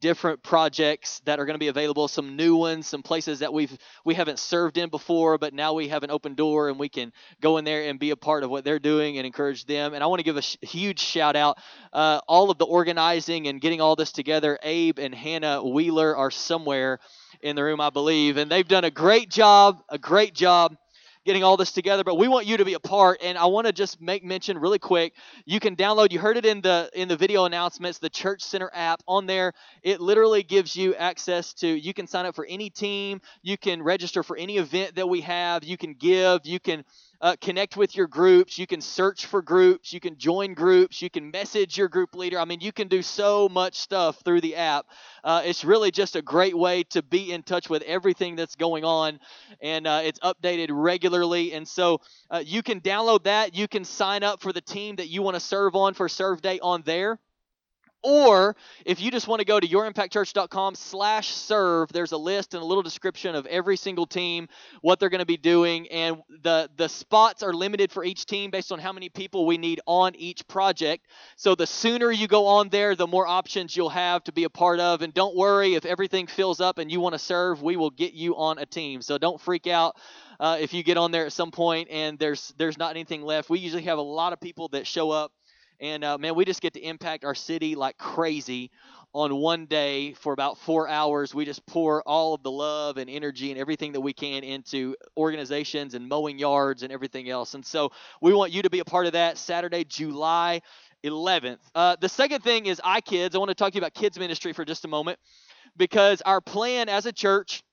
different projects that are going to be available some new ones some places that we've we haven't served in before but now we have an open door and we can go in there and be a part of what they're doing and encourage them. And i want to give a sh- huge shout out uh, all of the organizing and getting all this together. Abe and hannah wheeler are somewhere in the room i believe and they've done a great job a great job getting all this together but we want you to be a part and i want to just make mention really quick. You can download you heard it in the in the video announcements the church center app on there. It literally gives you access to you can sign up for any team you can register for any event that we have you can give you can uh, connect with your groups. You can search for groups. You can join groups. You can message your group leader. I mean, you can do so much stuff through the app. Uh, it's really just a great way to be in touch with everything that's going on, and uh, it's updated regularly. And so uh, you can download that. You can sign up for the team that you want to serve on for Serve Day on there. Or if you just want to go to yourimpactchurch.com slash serve, there's a list and a little description of every single team, what they're going to be doing, and the, the spots are limited for each team based on how many people we need on each project. So the sooner you go on there, the more options you'll have to be a part of. And don't worry, if everything fills up and you want to serve, we will get you on a team. So don't freak out. Uh, if you get on there at some point and there's there's not anything left, we usually have a lot of people that show up and uh, man, we just get to impact our city like crazy on one day for about four hours. We just pour all of the love and energy and everything that we can into organizations and mowing yards and everything else. And so we want you to be a part of that Saturday, July 11th. Uh, the second thing is iKids. I want to talk to you about kids ministry for just a moment because our plan as a church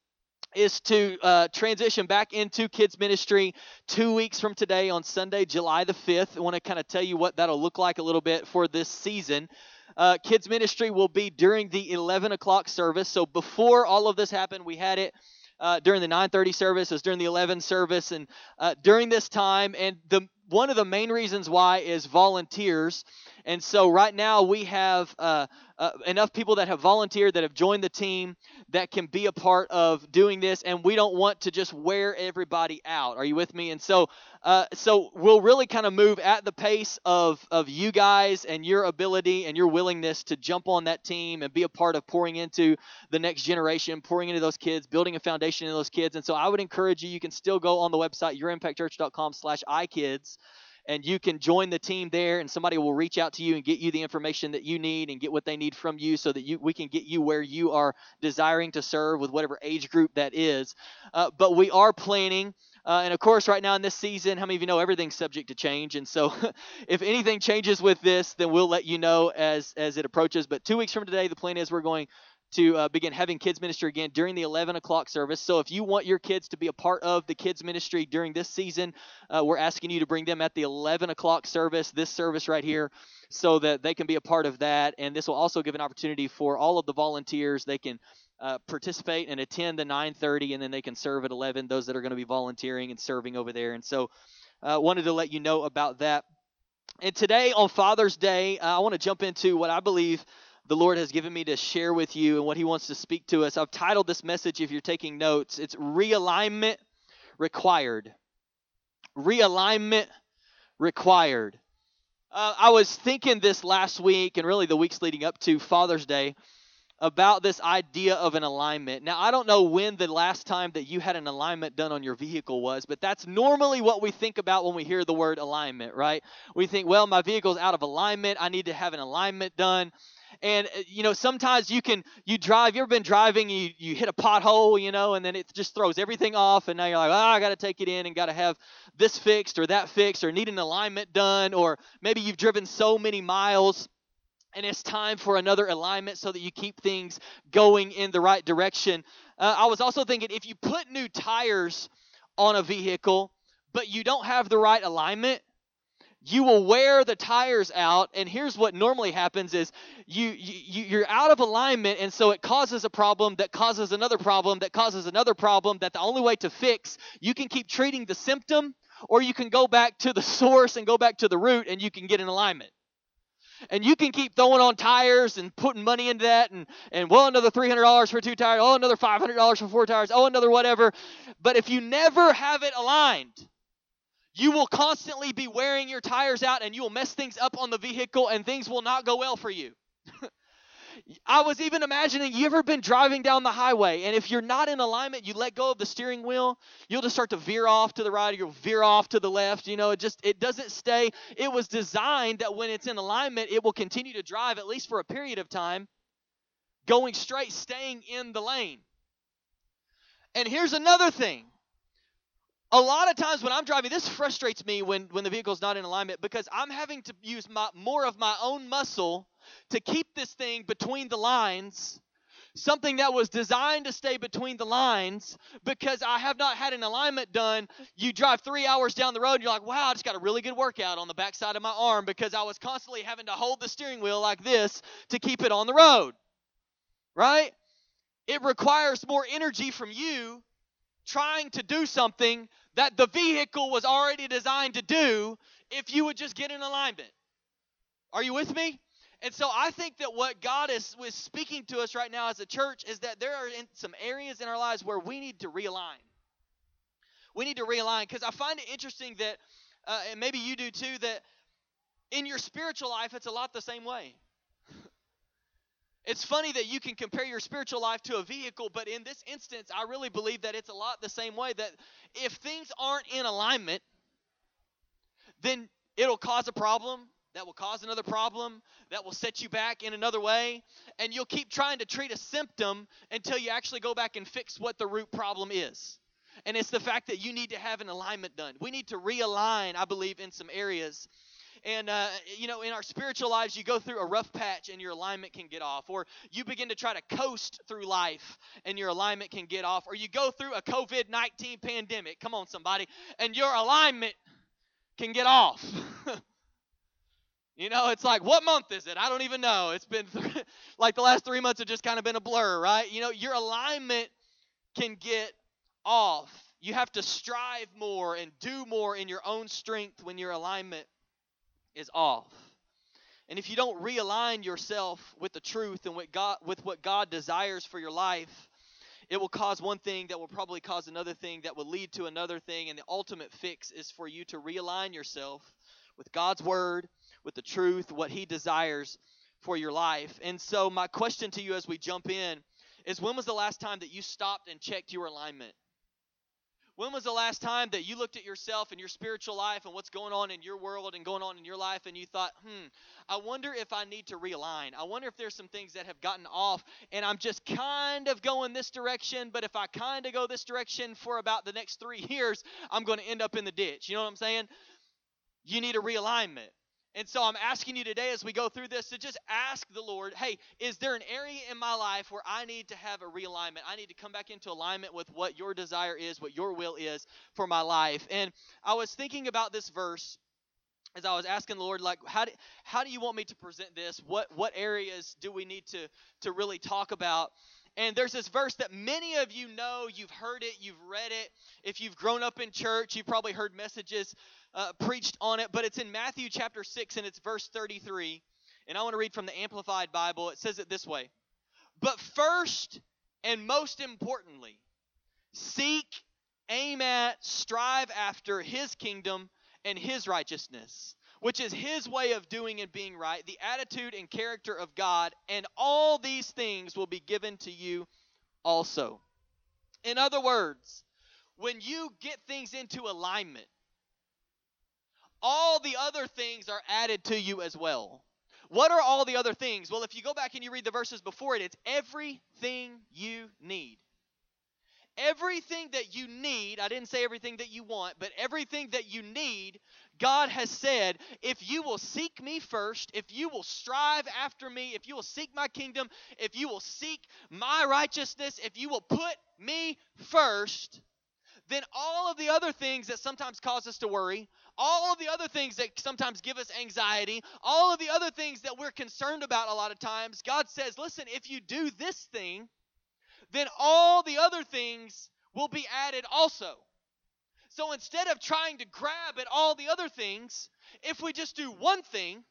is to uh, transition back into kids ministry two weeks from today on Sunday, July the 5th. I want to kind of tell you what that'll look like a little bit for this season. Uh, kids ministry will be during the 11 o'clock service. So before all of this happened, we had it uh, during the 9:30 service, it was during the 11 service, and uh, during this time, and the one of the main reasons why is volunteers. And so right now we have uh, uh, enough people that have volunteered, that have joined the team, that can be a part of doing this. And we don't want to just wear everybody out. Are you with me? And so, uh, so we'll really kind of move at the pace of of you guys and your ability and your willingness to jump on that team and be a part of pouring into the next generation, pouring into those kids, building a foundation in those kids. And so I would encourage you. You can still go on the website yourimpactchurch.com/ikids and you can join the team there and somebody will reach out to you and get you the information that you need and get what they need from you so that you we can get you where you are desiring to serve with whatever age group that is. Uh, but we are planning uh, and of course right now in this season how many of you know everything's subject to change? And so if anything changes with this then we'll let you know as as it approaches. But two weeks from today the plan is we're going to uh, begin having kids ministry again during the 11 o'clock service. So if you want your kids to be a part of the kids ministry during this season, uh, we're asking you to bring them at the 11 o'clock service, this service right here, so that they can be a part of that. And this will also give an opportunity for all of the volunteers. They can uh, participate and attend the 9:30, and then they can serve at 11. Those that are going to be volunteering and serving over there. And so, uh, wanted to let you know about that. And today on Father's Day, uh, I want to jump into what I believe the Lord has given me to share with you and what He wants to speak to us. I've titled this message, if you're taking notes, it's Realignment Required. Realignment Required. Uh, I was thinking this last week and really the weeks leading up to Father's Day about this idea of an alignment. Now, I don't know when the last time that you had an alignment done on your vehicle was, but that's normally what we think about when we hear the word alignment, right? We think, well, my vehicle's out of alignment. I need to have an alignment done and uh, you know sometimes you can you drive you ever been driving you you hit a pothole you know and then it just throws everything off and now you're like oh i got to take it in and got to have this fixed or that fixed or need an alignment done or maybe you've driven so many miles and it's time for another alignment so that you keep things going in the right direction. Uh, i was also thinking if you put new tires on a vehicle but you don't have the right alignment you will wear the tires out and here's what normally happens is you, you you're out of alignment and so it causes a problem that causes another problem that causes another problem that the only way to fix you can keep treating the symptom or you can go back to the source and go back to the root and you can get in alignment. And you can keep throwing on tires and putting money into that and, and well another $300 for two tires oh another $500 for four tires oh another whatever. But if you never have it aligned you will constantly be wearing your tires out and you will mess things up on the vehicle and things will not go well for you. I was even imagining you ever been driving down the highway and if you're not in alignment, you let go of the steering wheel, you'll just start to veer off to the right or you'll veer off to the left. You know, it just it doesn't stay. It was designed that when it's in alignment, it will continue to drive at least for a period of time, going straight, staying in the lane. And here's another thing a lot of times when I'm driving, this frustrates me when, when the vehicle's not in alignment because I'm having to use my, more of my own muscle to keep this thing between the lines, something that was designed to stay between the lines because I have not had an alignment done. You drive three hours down the road and you're like, wow, I just got a really good workout on the backside of my arm because I was constantly having to hold the steering wheel like this to keep it on the road. Right? It requires more energy from you trying to do something that the vehicle was already designed to do if you would just get in alignment. Are you with me? And so I think that what God is, is speaking to us right now as a church is that there are some areas in our lives where we need to realign. We need to realign because I find it interesting that, uh, and maybe you do too, that in your spiritual life, it's a lot the same way. It's funny that you can compare your spiritual life to a vehicle, but in this instance, I really believe that it's a lot the same way that if things aren't in alignment, then it'll cause a problem that will cause another problem that will set you back in another way and you'll keep trying to treat a symptom until you actually go back and fix what the root problem is. And it's the fact that you need to have an alignment done. We need to realign i believe in some areas and, uh, you know, in our spiritual lives, you go through a rough patch and your alignment can get off. Or you begin to try to coast through life and your alignment can get off. Or you go through a COVID 19 pandemic. Come on, somebody. And your alignment can get off. you know, it's like, what month is it? I don't even know. It's been th- like the last three months have just kind of been a blur, right? You know, your alignment can get off. You have to strive more and do more in your own strength when your alignment is off. And if you don't realign yourself with the truth and with God with what God desires for your life, it will cause one thing that will probably cause another thing that will lead to another thing and the ultimate fix is for you to realign yourself with God's word, with the truth, what he desires for your life. And so my question to you as we jump in is when was the last time that you stopped and checked your alignment? When was the last time that you looked at yourself and your spiritual life and what's going on in your world and going on in your life and you thought, hmm, I wonder if I need to realign. I wonder if there's some things that have gotten off and I'm just kind of going this direction, but if I kind of go this direction for about the next three years, I'm going to end up in the ditch. You know what I'm saying? You need a realignment. And so I'm asking you today as we go through this to just ask the Lord, hey, is there an area in my life where I need to have a realignment? I need to come back into alignment with what your desire is, what your will is for my life. And I was thinking about this verse as I was asking the Lord, like, how do, how do you want me to present this? What what areas do we need to to really talk about? And there's this verse that many of you know, you've heard it, you've read it. If you've grown up in church, you've probably heard messages uh, preached on it, but it's in Matthew chapter 6 and it's verse 33. And I want to read from the Amplified Bible. It says it this way But first and most importantly, seek, aim at, strive after his kingdom and his righteousness, which is his way of doing and being right, the attitude and character of God, and all these things will be given to you also. In other words, when you get things into alignment, all the other things are added to you as well. What are all the other things? Well, if you go back and you read the verses before it, it's everything you need. Everything that you need, I didn't say everything that you want, but everything that you need, God has said, if you will seek me first, if you will strive after me, if you will seek my kingdom, if you will seek my righteousness, if you will put me first, then all of the other things that sometimes cause us to worry, all of the other things that sometimes give us anxiety, all of the other things that we're concerned about a lot of times, God says, listen, if you do this thing, then all the other things will be added also. So instead of trying to grab at all the other things, if we just do one thing,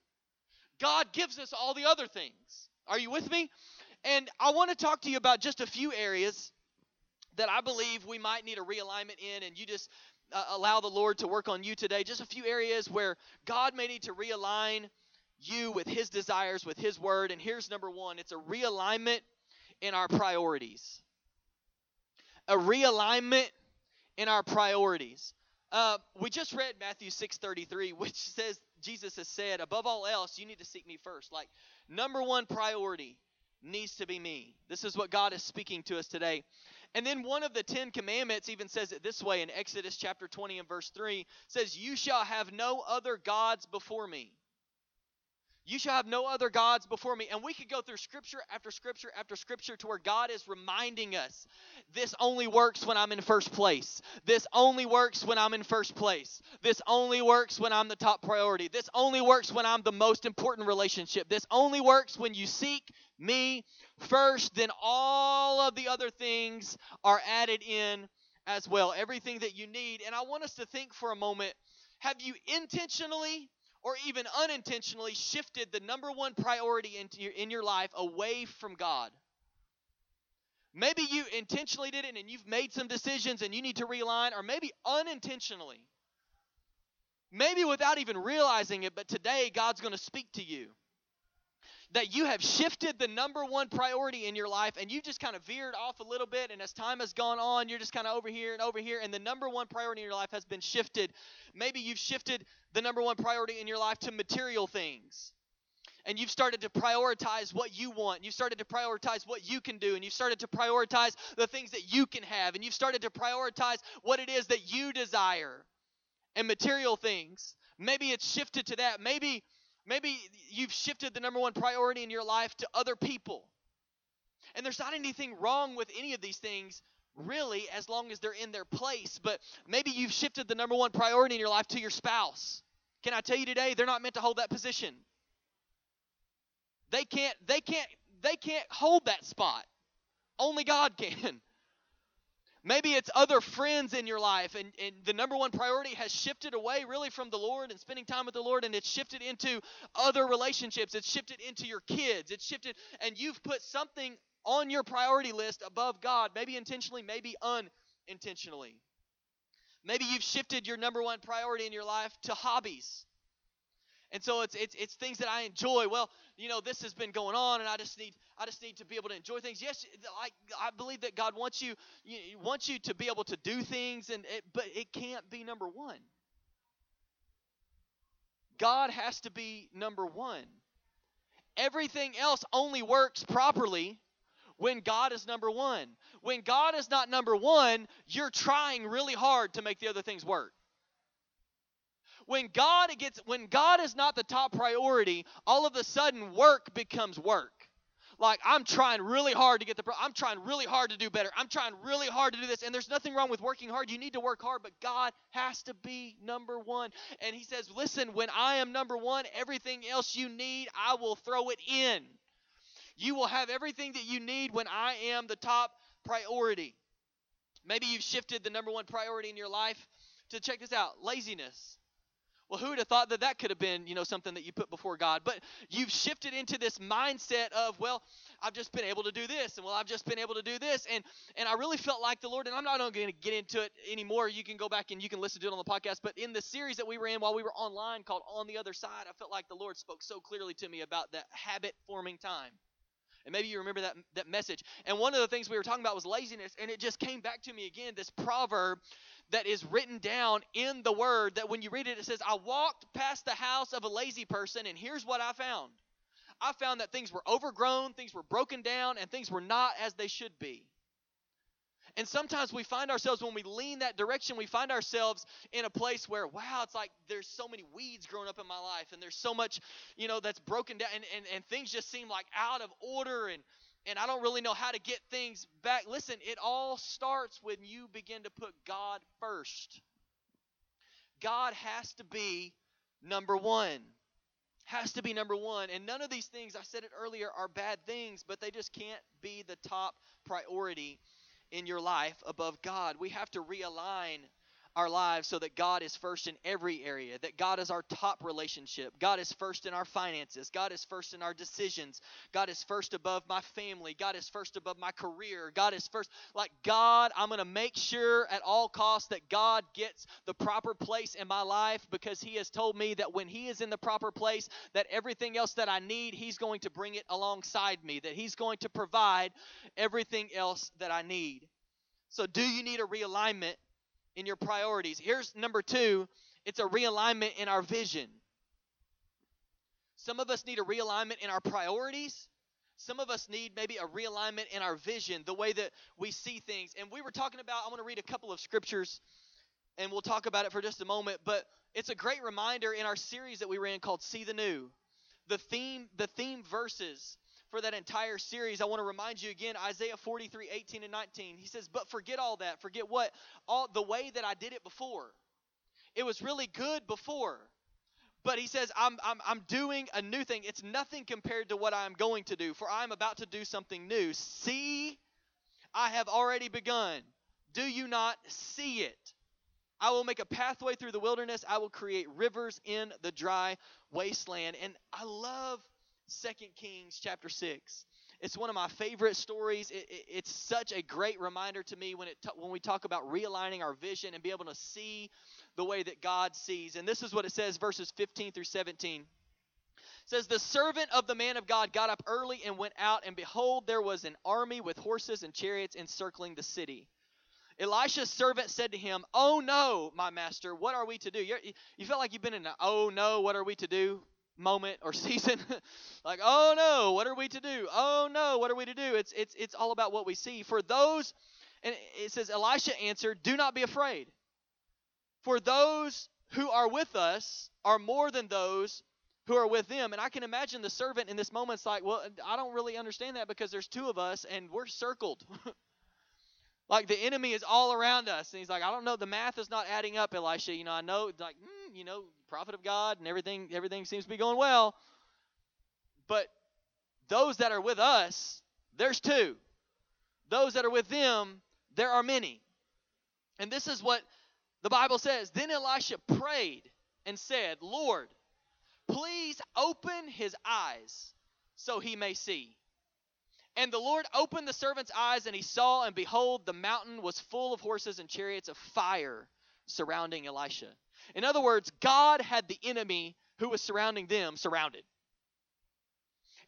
God gives us all the other things. Are you with me? And I want to talk to you about just a few areas that I believe we might need a realignment in, and you just uh, allow the Lord to work on you today. Just a few areas where God may need to realign you with His desires, with His word. And here's number one it's a realignment in our priorities. A realignment in our priorities. Uh, we just read Matthew 6:33, which says Jesus has said, above all else, you need to seek me first. Like number one priority needs to be me. This is what God is speaking to us today. And then one of the Ten Commandments even says it this way in Exodus chapter 20 and verse 3 says, You shall have no other gods before me. You shall have no other gods before me. And we could go through scripture after scripture after scripture to where God is reminding us this only works when I'm in first place. This only works when I'm in first place. This only works when I'm the top priority. This only works when I'm the most important relationship. This only works when you seek me first. Then all of the other things are added in as well. Everything that you need. And I want us to think for a moment have you intentionally or even unintentionally shifted the number one priority into your, in your life away from God. Maybe you intentionally did it and you've made some decisions and you need to realign, or maybe unintentionally. Maybe without even realizing it, but today God's going to speak to you that you have shifted the number one priority in your life and you just kind of veered off a little bit and as time has gone on you're just kind of over here and over here and the number one priority in your life has been shifted maybe you've shifted the number one priority in your life to material things and you've started to prioritize what you want. You've started to prioritize what you can do. And you've started to prioritize the things that you can have. And you've started to prioritize what it is that you desire and material things. Maybe it's shifted to that. Maybe Maybe you've shifted the number one priority in your life to other people. And there's not anything wrong with any of these things, really, as long as they're in their place. But maybe you've shifted the number one priority in your life to your spouse. Can I tell you today, they're not meant to hold that position. They can't, they can't, they can't hold that spot. Only God can. Maybe it's other friends in your life, and, and the number one priority has shifted away really from the Lord and spending time with the Lord, and it's shifted into other relationships. It's shifted into your kids. It's shifted, and you've put something on your priority list above God, maybe intentionally, maybe unintentionally. Maybe you've shifted your number one priority in your life to hobbies. And so it's it's it's things that I enjoy. Well, you know, this has been going on, and I just need I just need to be able to enjoy things. Yes, I I believe that God wants you, you wants you to be able to do things, and it, but it can't be number one. God has to be number one. Everything else only works properly when God is number one. When God is not number one, you're trying really hard to make the other things work when God gets when God is not the top priority, all of a sudden work becomes work. Like I'm trying really hard to get the I'm trying really hard to do better. I'm trying really hard to do this and there's nothing wrong with working hard. You need to work hard, but God has to be number 1. And he says, "Listen, when I am number 1, everything else you need, I will throw it in. You will have everything that you need when I am the top priority." Maybe you've shifted the number 1 priority in your life to check this out, laziness. Well, who would have thought that that could have been, you know, something that you put before God? But you've shifted into this mindset of, well, I've just been able to do this, and well, I've just been able to do this, and and I really felt like the Lord. And I'm not going to get into it anymore. You can go back and you can listen to it on the podcast. But in the series that we were in while we were online, called On the Other Side, I felt like the Lord spoke so clearly to me about that habit forming time. And maybe you remember that, that message. And one of the things we were talking about was laziness. And it just came back to me again this proverb that is written down in the word that when you read it, it says, I walked past the house of a lazy person, and here's what I found. I found that things were overgrown, things were broken down, and things were not as they should be. And sometimes we find ourselves, when we lean that direction, we find ourselves in a place where, wow, it's like there's so many weeds growing up in my life, and there's so much, you know, that's broken down, and, and, and things just seem like out of order, and, and I don't really know how to get things back. Listen, it all starts when you begin to put God first. God has to be number one. Has to be number one. And none of these things, I said it earlier, are bad things, but they just can't be the top priority in your life above God. We have to realign our lives so that God is first in every area, that God is our top relationship. God is first in our finances. God is first in our decisions. God is first above my family. God is first above my career. God is first. Like, God, I'm going to make sure at all costs that God gets the proper place in my life because He has told me that when He is in the proper place, that everything else that I need, He's going to bring it alongside me, that He's going to provide everything else that I need. So, do you need a realignment in your priorities. Here's number two it's a realignment in our vision. Some of us need a realignment in our priorities. Some of us need maybe a realignment in our vision, the way that we see things. And we were talking about, I want to read a couple of scriptures and we'll talk about it for just a moment. But it's a great reminder in our series that we ran called See the New. The theme, the theme verses for that entire series, I want to remind you again Isaiah 43 18 and 19. He says, But forget all that. Forget what? All the way that I did it before. It was really good before. But he says, I'm, I'm, I'm doing a new thing. It's nothing compared to what I'm going to do, for I'm about to do something new. See, I have already begun. Do you not see it? I will make a pathway through the wilderness. I will create rivers in the dry wasteland. And I love Second Kings chapter 6. It's one of my favorite stories. It, it, it's such a great reminder to me when, it when we talk about realigning our vision and be able to see the way that God sees. And this is what it says, verses 15 through 17. It says, The servant of the man of God got up early and went out, and behold, there was an army with horses and chariots encircling the city. Elisha's servant said to him, Oh no, my master, what are we to do? You're, you feel like you've been in an oh no, what are we to do moment or season. Like oh no what are we to do? Oh no what are we to do? It's it's it's all about what we see. For those and it says elisha answered do not be afraid for those who are with us are more than those who are with them. And i can imagine the servant in this moment's like well i don't really understand that because there's two of us and we're circled like the enemy is all around us and he's like i don't know the math is not adding up elisha you know i know like mm, you know prophet of God and everything everything seems to be going well. But those that are with us, there's two. Those that are with them, there are many. And this is what the Bible says. Then Elisha prayed and said, Lord, please open his eyes so he may see. And the Lord opened the servant's eyes, and he saw, and behold, the mountain was full of horses and chariots of fire surrounding Elisha. In other words, God had the enemy who was surrounding them surrounded.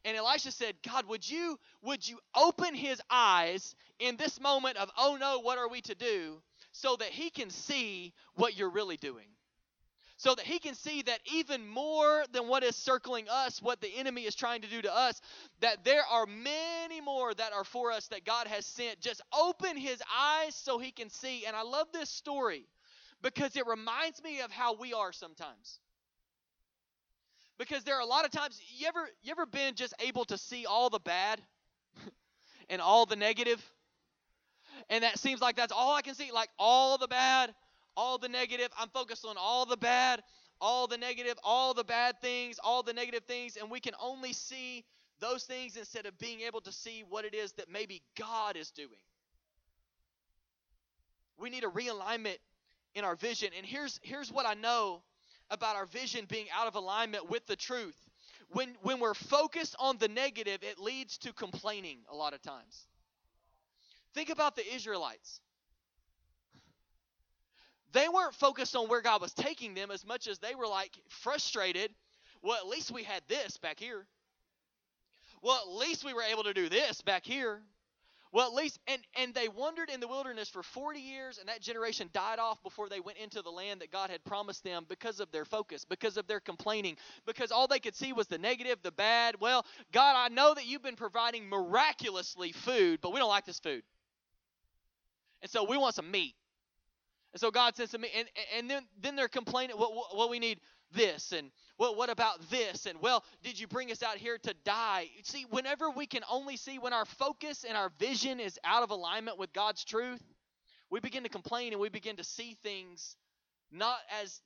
And Elisha said, God, would you would you open his eyes in this moment of oh no, what are we to do? So that he can see what you're really doing. So that he can see that even more than what is circling us, what the enemy is trying to do to us, that there are many more that are for us that God has sent. Just open his eyes so he can see. And I love this story because it reminds me of how we are sometimes. Because there are a lot of times you ever you ever been just able to see all the bad and all the negative? And that seems like that's all I can see, like all the bad, all the negative. I'm focused on all the bad, all the negative, all the bad things, all the negative things, and we can only see those things instead of being able to see what it is that maybe God is doing. We need a realignment in our vision. And here's here's what I know about our vision being out of alignment with the truth. When when we're focused on the negative, it leads to complaining a lot of times. Think about the Israelites. They weren't focused on where God was taking them as much as they were like frustrated. Well, at least we had this back here. Well, at least we were able to do this back here. Well, at least, and, and they wandered in the wilderness for 40 years, and that generation died off before they went into the land that God had promised them because of their focus, because of their complaining, because all they could see was the negative, the bad. Well, God, I know that you've been providing miraculously food, but we don't like this food. And so we want some meat. And so God says to me, and, and then, then they're complaining, what, what we need this and well what about this and well did you bring us out here to die see whenever we can only see when our focus and our vision is out of alignment with god's truth we begin to complain and we begin to see things not as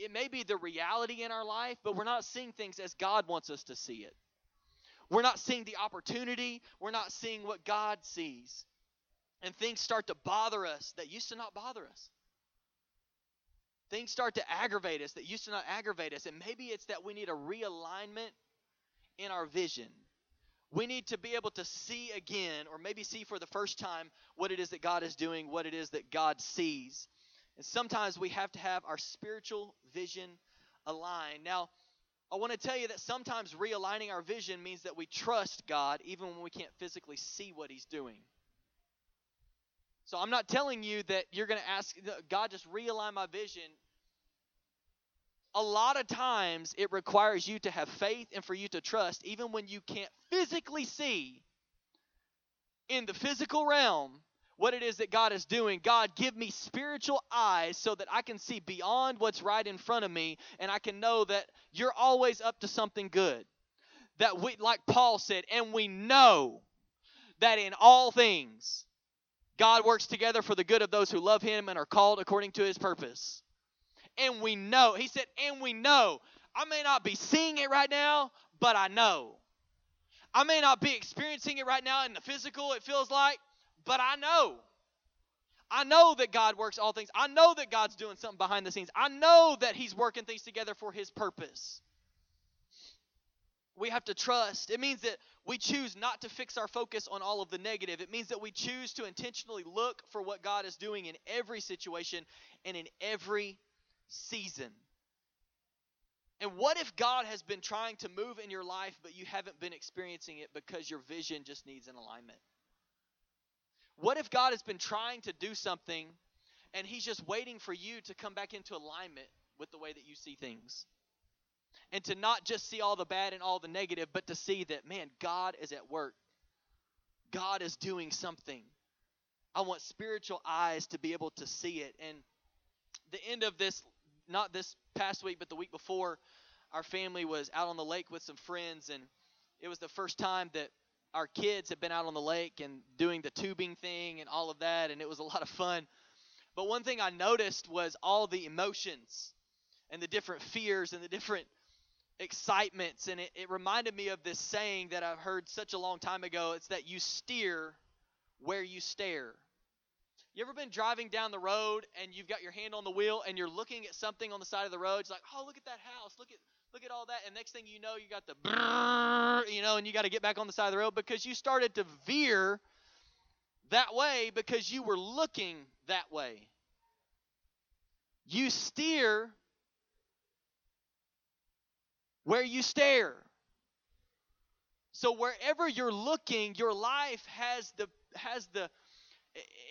it may be the reality in our life, but we're not seeing things as God wants us to see it. We're not seeing the opportunity, we're not seeing what God sees. And things start to bother us that used to not bother us. Things start to aggravate us that used to not aggravate us. And maybe it's that we need a realignment in our vision. We need to be able to see again, or maybe see for the first time, what it is that God is doing, what it is that God sees. And sometimes we have to have our spiritual vision aligned. Now, I want to tell you that sometimes realigning our vision means that we trust God even when we can't physically see what He's doing. So I'm not telling you that you're going to ask God just realign my vision. A lot of times it requires you to have faith and for you to trust even when you can't physically see in the physical realm what it is that God is doing. God, give me spiritual eyes so that I can see beyond what's right in front of me and I can know that you're always up to something good. That we, like Paul said, and we know that in all things, God works together for the good of those who love him and are called according to his purpose. And we know, he said, and we know. I may not be seeing it right now, but I know. I may not be experiencing it right now in the physical, it feels like, but I know. I know that God works all things. I know that God's doing something behind the scenes. I know that He's working things together for His purpose. We have to trust. It means that we choose not to fix our focus on all of the negative. It means that we choose to intentionally look for what God is doing in every situation and in every season. And what if God has been trying to move in your life, but you haven't been experiencing it because your vision just needs an alignment? What if God has been trying to do something and He's just waiting for you to come back into alignment with the way that you see things? And to not just see all the bad and all the negative, but to see that, man, God is at work. God is doing something. I want spiritual eyes to be able to see it. And the end of this, not this past week, but the week before, our family was out on the lake with some friends, and it was the first time that our kids had been out on the lake and doing the tubing thing and all of that, and it was a lot of fun. But one thing I noticed was all the emotions and the different fears and the different excitements. And it, it reminded me of this saying that I've heard such a long time ago. It's that you steer where you stare. You ever been driving down the road and you've got your hand on the wheel and you're looking at something on the side of the road? It's like, oh, look at that house. Look at look at all that. And next thing you know, you got the brrr, you know, and you got to get back on the side of the road because you started to veer that way because you were looking that way. You steer where you stare. So wherever you're looking, your life has the has the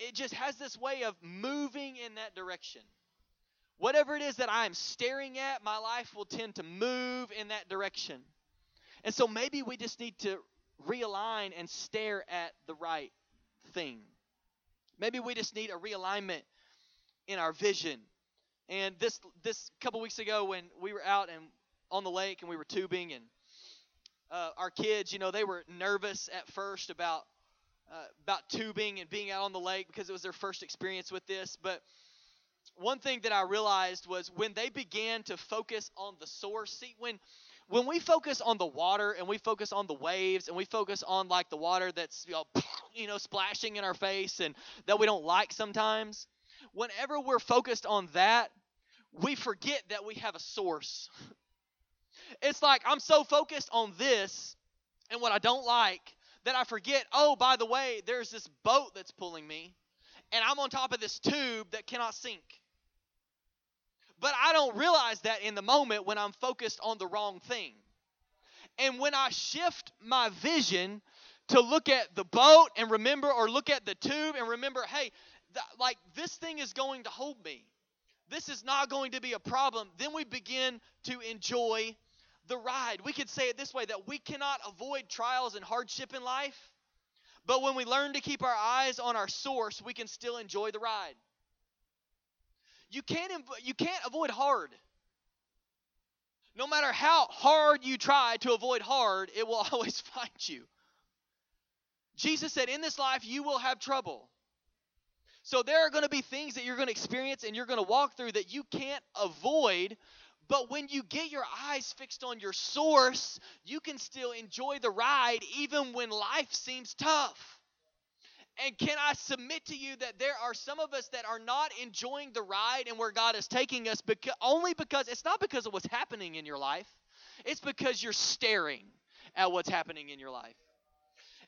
it just has this way of moving in that direction. Whatever it is that I'm staring at, my life will tend to move in that direction. And so maybe we just need to realign and stare at the right thing. Maybe we just need a realignment in our vision. And this this couple weeks ago when we were out and on the lake and we were tubing and uh, our kids, you know, they were nervous at first about uh, about tubing and being out on the lake because it was their first experience with this. But one thing that I realized was when they began to focus on the source. See, when when we focus on the water and we focus on the waves and we focus on like the water that's you know, you know splashing in our face and that we don't like sometimes, whenever we're focused on that, we forget that we have a source. It's like I'm so focused on this and what I don't like that I forget, oh, by the way, there's this boat that's pulling me, and I'm on top of this tube that cannot sink. But I don't realize that in the moment when I'm focused on the wrong thing. And when I shift my vision to look at the boat and remember, or look at the tube and remember, hey, th- like this thing is going to hold me. This is not going to be a problem. Then we begin to enjoy the ride. We could say it this way that we cannot avoid trials and hardship in life, but when we learn to keep our eyes on our source, we can still enjoy the ride. You can't you can't avoid hard. No matter how hard you try to avoid hard, it will always find you. Jesus said, In this life, you will have trouble. So there are going to be things that you're going to experience and you're going to walk through that you can't avoid. But when you get your eyes fixed on your source, you can still enjoy the ride even when life seems tough. And can I submit to you that there are some of us that are not enjoying the ride and where God is taking us because, only because it's not because of what's happening in your life, it's because you're staring at what's happening in your life.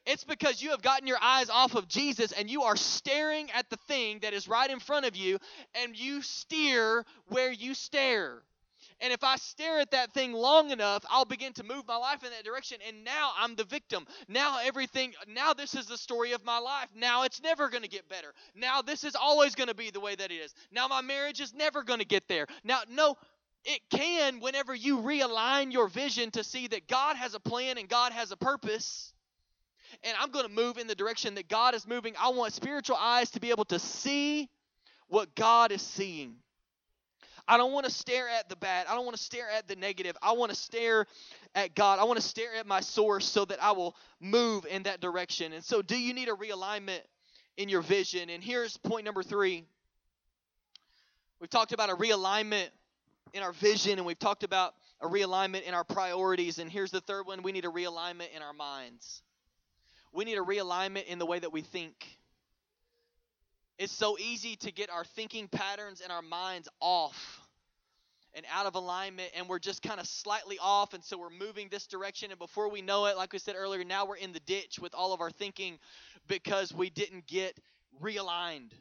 It's because you have gotten your eyes off of Jesus and you are staring at the thing that is right in front of you and you steer where you stare. And if I stare at that thing long enough, I'll begin to move my life in that direction. And now I'm the victim. Now everything, now this is the story of my life. Now it's never going to get better. Now this is always going to be the way that it is. Now my marriage is never going to get there. Now, no, it can whenever you realign your vision to see that God has a plan and God has a purpose. And I'm going to move in the direction that God is moving. I want spiritual eyes to be able to see what God is seeing. I don't want to stare at the bad. I don't want to stare at the negative. I want to stare at God. I want to stare at my source so that I will move in that direction. And so, do you need a realignment in your vision? And here's point number three. We've talked about a realignment in our vision, and we've talked about a realignment in our priorities. And here's the third one we need a realignment in our minds. We need a realignment in the way that we think. It's so easy to get our thinking patterns and our minds off and out of alignment, and we're just kind of slightly off, and so we're moving this direction. And before we know it, like we said earlier, now we're in the ditch with all of our thinking because we didn't get realigned.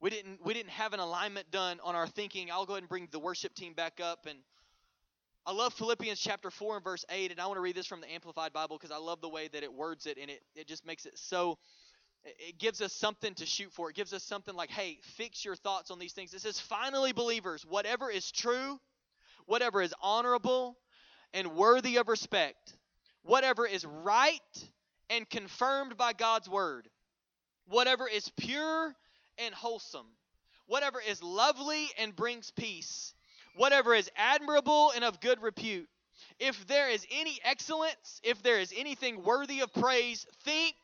We didn't we didn't have an alignment done on our thinking. I'll go ahead and bring the worship team back up and I love Philippians chapter 4 and verse 8, and I want to read this from the Amplified Bible because I love the way that it words it, and it, it just makes it so it gives us something to shoot for. It gives us something like, hey, fix your thoughts on these things. It says, finally, believers, whatever is true, whatever is honorable and worthy of respect, whatever is right and confirmed by God's word, whatever is pure and wholesome, whatever is lovely and brings peace, whatever is admirable and of good repute. If there is any excellence, if there is anything worthy of praise, think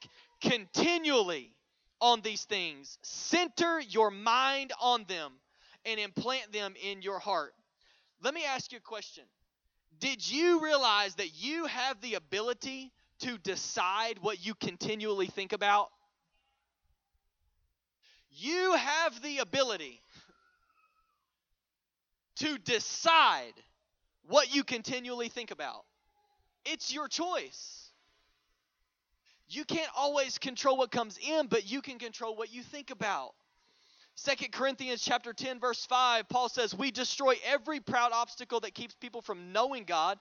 continually on these things. Center your mind on them and implant them in your heart. Let me ask you a question. Did you realize that you have the ability to decide what you continually think about? You have the ability to decide what you continually think about. It's your choice. You can't always control what comes in, but you can control what you think about. Second Corinthians chapter 10 verse 5 Paul says we destroy every proud obstacle that keeps people from knowing God.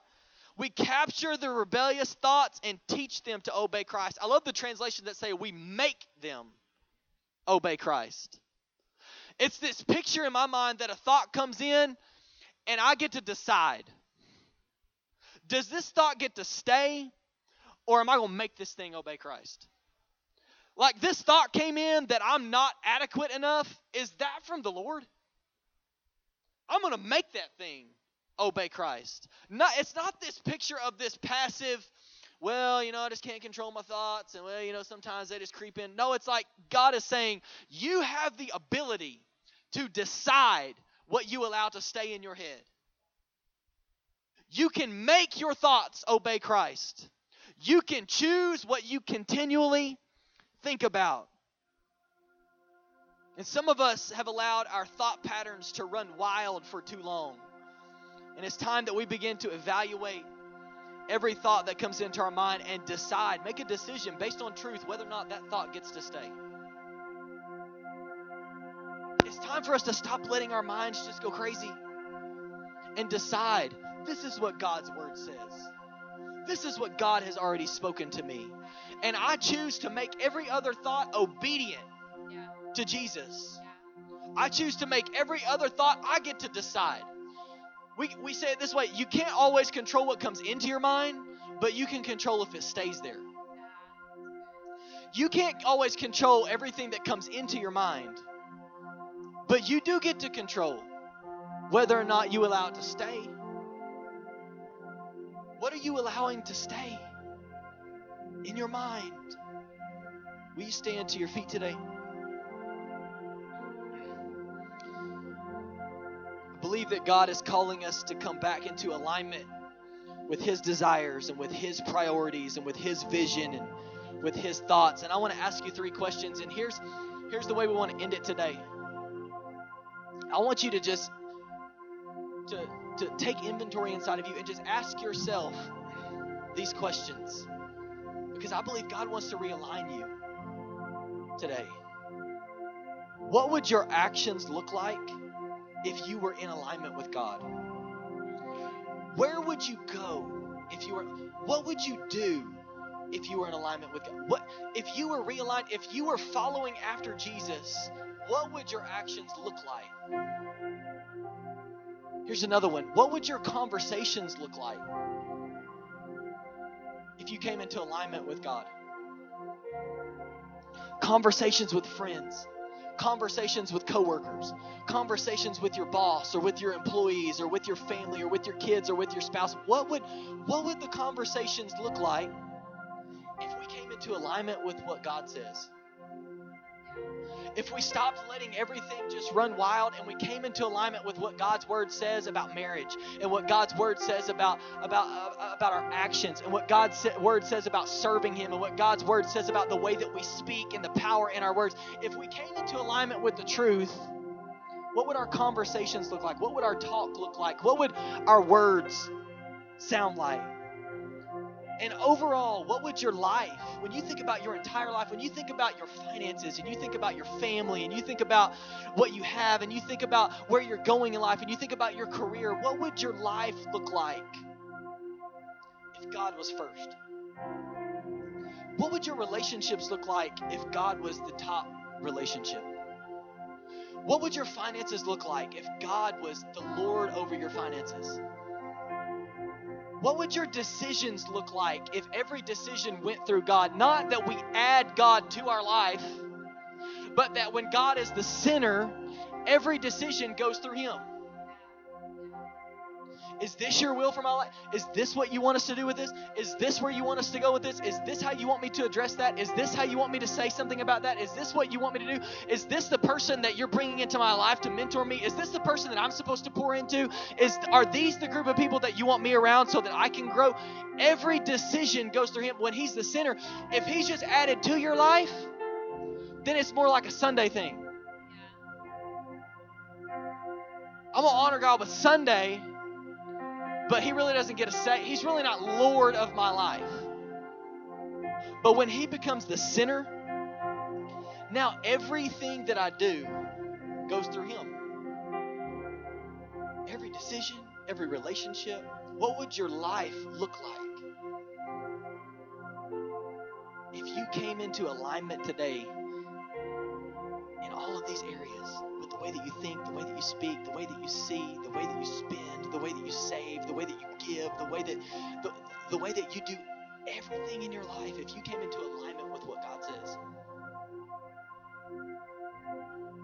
We capture the rebellious thoughts and teach them to obey Christ. I love the translation that say we make them obey Christ. It's this picture in my mind that a thought comes in and I get to decide. Does this thought get to stay or am I going to make this thing obey Christ? Like this thought came in that I'm not adequate enough. Is that from the Lord? I'm going to make that thing obey Christ. Not, it's not this picture of this passive, well, you know, I just can't control my thoughts, and well, you know, sometimes they just creep in. No, it's like God is saying, you have the ability to decide what you allow to stay in your head. You can make your thoughts obey Christ. You can choose what you continually think about. And some of us have allowed our thought patterns to run wild for too long. And it's time that we begin to evaluate every thought that comes into our mind and decide, make a decision based on truth whether or not that thought gets to stay. It's time for us to stop letting our minds just go crazy and decide this is what God's word says. This is what God has already spoken to me. And I choose to make every other thought obedient yeah. to Jesus. Yeah. I choose to make every other thought, I get to decide. We, we say it this way you can't always control what comes into your mind, but you can control if it stays there. You can't always control everything that comes into your mind, but you do get to control whether or not you allow it to stay what are you allowing to stay in your mind? Will you stand to your feet today? I believe that God is calling us to come back into alignment with His desires and with His priorities and with His vision and with His thoughts. And I want to ask you three questions. And here's here's the way we want to end it today. I want you to just to to take inventory inside of you and just ask yourself these questions because I believe God wants to realign you today. What would your actions look like if you were in alignment with God? Where would you go if you were what would you do if you were in alignment with God? What if you were realigned, if you were following after Jesus, what would your actions look like? Here's another one. What would your conversations look like if you came into alignment with God? Conversations with friends, conversations with coworkers, conversations with your boss or with your employees or with your family or with your kids or with your spouse. What would what would the conversations look like if we came into alignment with what God says? If we stopped letting everything just run wild and we came into alignment with what God's word says about marriage and what God's word says about about uh, about our actions and what God's word says about serving him and what God's word says about the way that we speak and the power in our words if we came into alignment with the truth what would our conversations look like? What would our talk look like? What would our words sound like and overall, what would your life, when you think about your entire life, when you think about your finances and you think about your family and you think about what you have and you think about where you're going in life and you think about your career, what would your life look like if God was first? What would your relationships look like if God was the top relationship? What would your finances look like if God was the Lord over your finances? What would your decisions look like if every decision went through God? Not that we add God to our life, but that when God is the center, every decision goes through Him. Is this your will for my life? Is this what you want us to do with this? Is this where you want us to go with this? Is this how you want me to address that? Is this how you want me to say something about that? Is this what you want me to do? Is this the person that you're bringing into my life to mentor me? Is this the person that I'm supposed to pour into? Is are these the group of people that you want me around so that I can grow? Every decision goes through him when he's the center. If he's just added to your life, then it's more like a Sunday thing. I'm gonna honor God with Sunday but he really doesn't get a say. He's really not Lord of my life. But when he becomes the center, now everything that I do goes through him. Every decision, every relationship. What would your life look like if you came into alignment today in all of these areas with the way that you think, the way that you speak, the way that you see, the way that you spend, the way that you save, the way that you give, the way that the, the way that you do everything in your life if you came into alignment with what God says.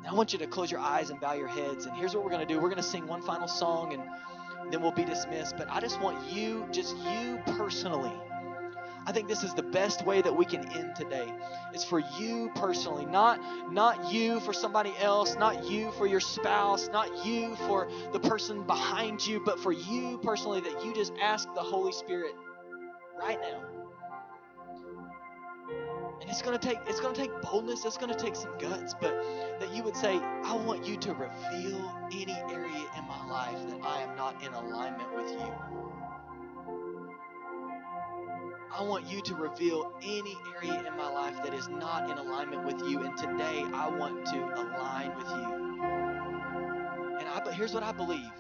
Now I want you to close your eyes and bow your heads and here's what we're going to do. We're going to sing one final song and then we'll be dismissed, but I just want you, just you personally, I think this is the best way that we can end today. It's for you personally, not not you for somebody else, not you for your spouse, not you for the person behind you, but for you personally that you just ask the Holy Spirit right now. And it's to take it's going to take boldness, it's going to take some guts, but that you would say, "I want you to reveal any area in my life that I am not in alignment with you." I want you to reveal any area in my life that is not in alignment with you. And today I want to align with you. And I, but here's what I believe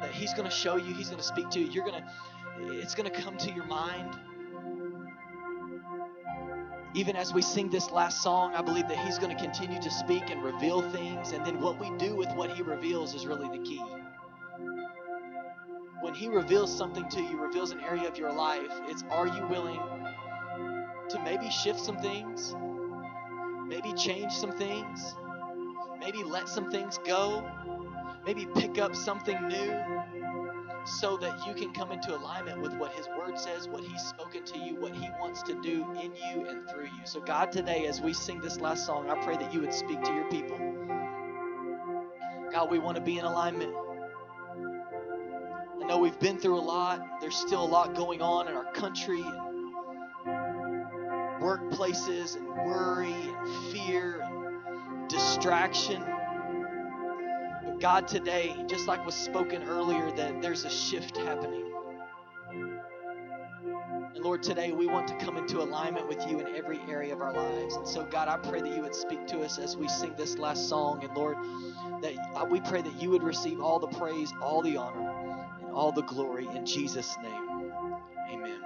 that He's going to show you, He's going to speak to you. You're going to, it's going to come to your mind. Even as we sing this last song, I believe that He's going to continue to speak and reveal things. And then what we do with what He reveals is really the key when He reveals something to you, reveals an area of your life, it's are you willing to maybe shift some things, maybe change some things, maybe let some things go, maybe pick up something new so that you can come into alignment with what His Word says, what He's spoken to you, what He wants to do in you and through you. So, God, today, as we sing this last song, I pray that you would speak to your people. God, we want to be in alignment. Know we've been through a lot. There's still a lot going on in our country, and workplaces, and worry, and fear, and distraction. But God, today, just like was spoken earlier, that there's a shift happening. And Lord, today we want to come into alignment with you in every area of our lives. And so, God, I pray that you would speak to us as we sing this last song. And Lord, that uh, we pray that you would receive all the praise, all the honor, all the glory in Jesus' name. Amen.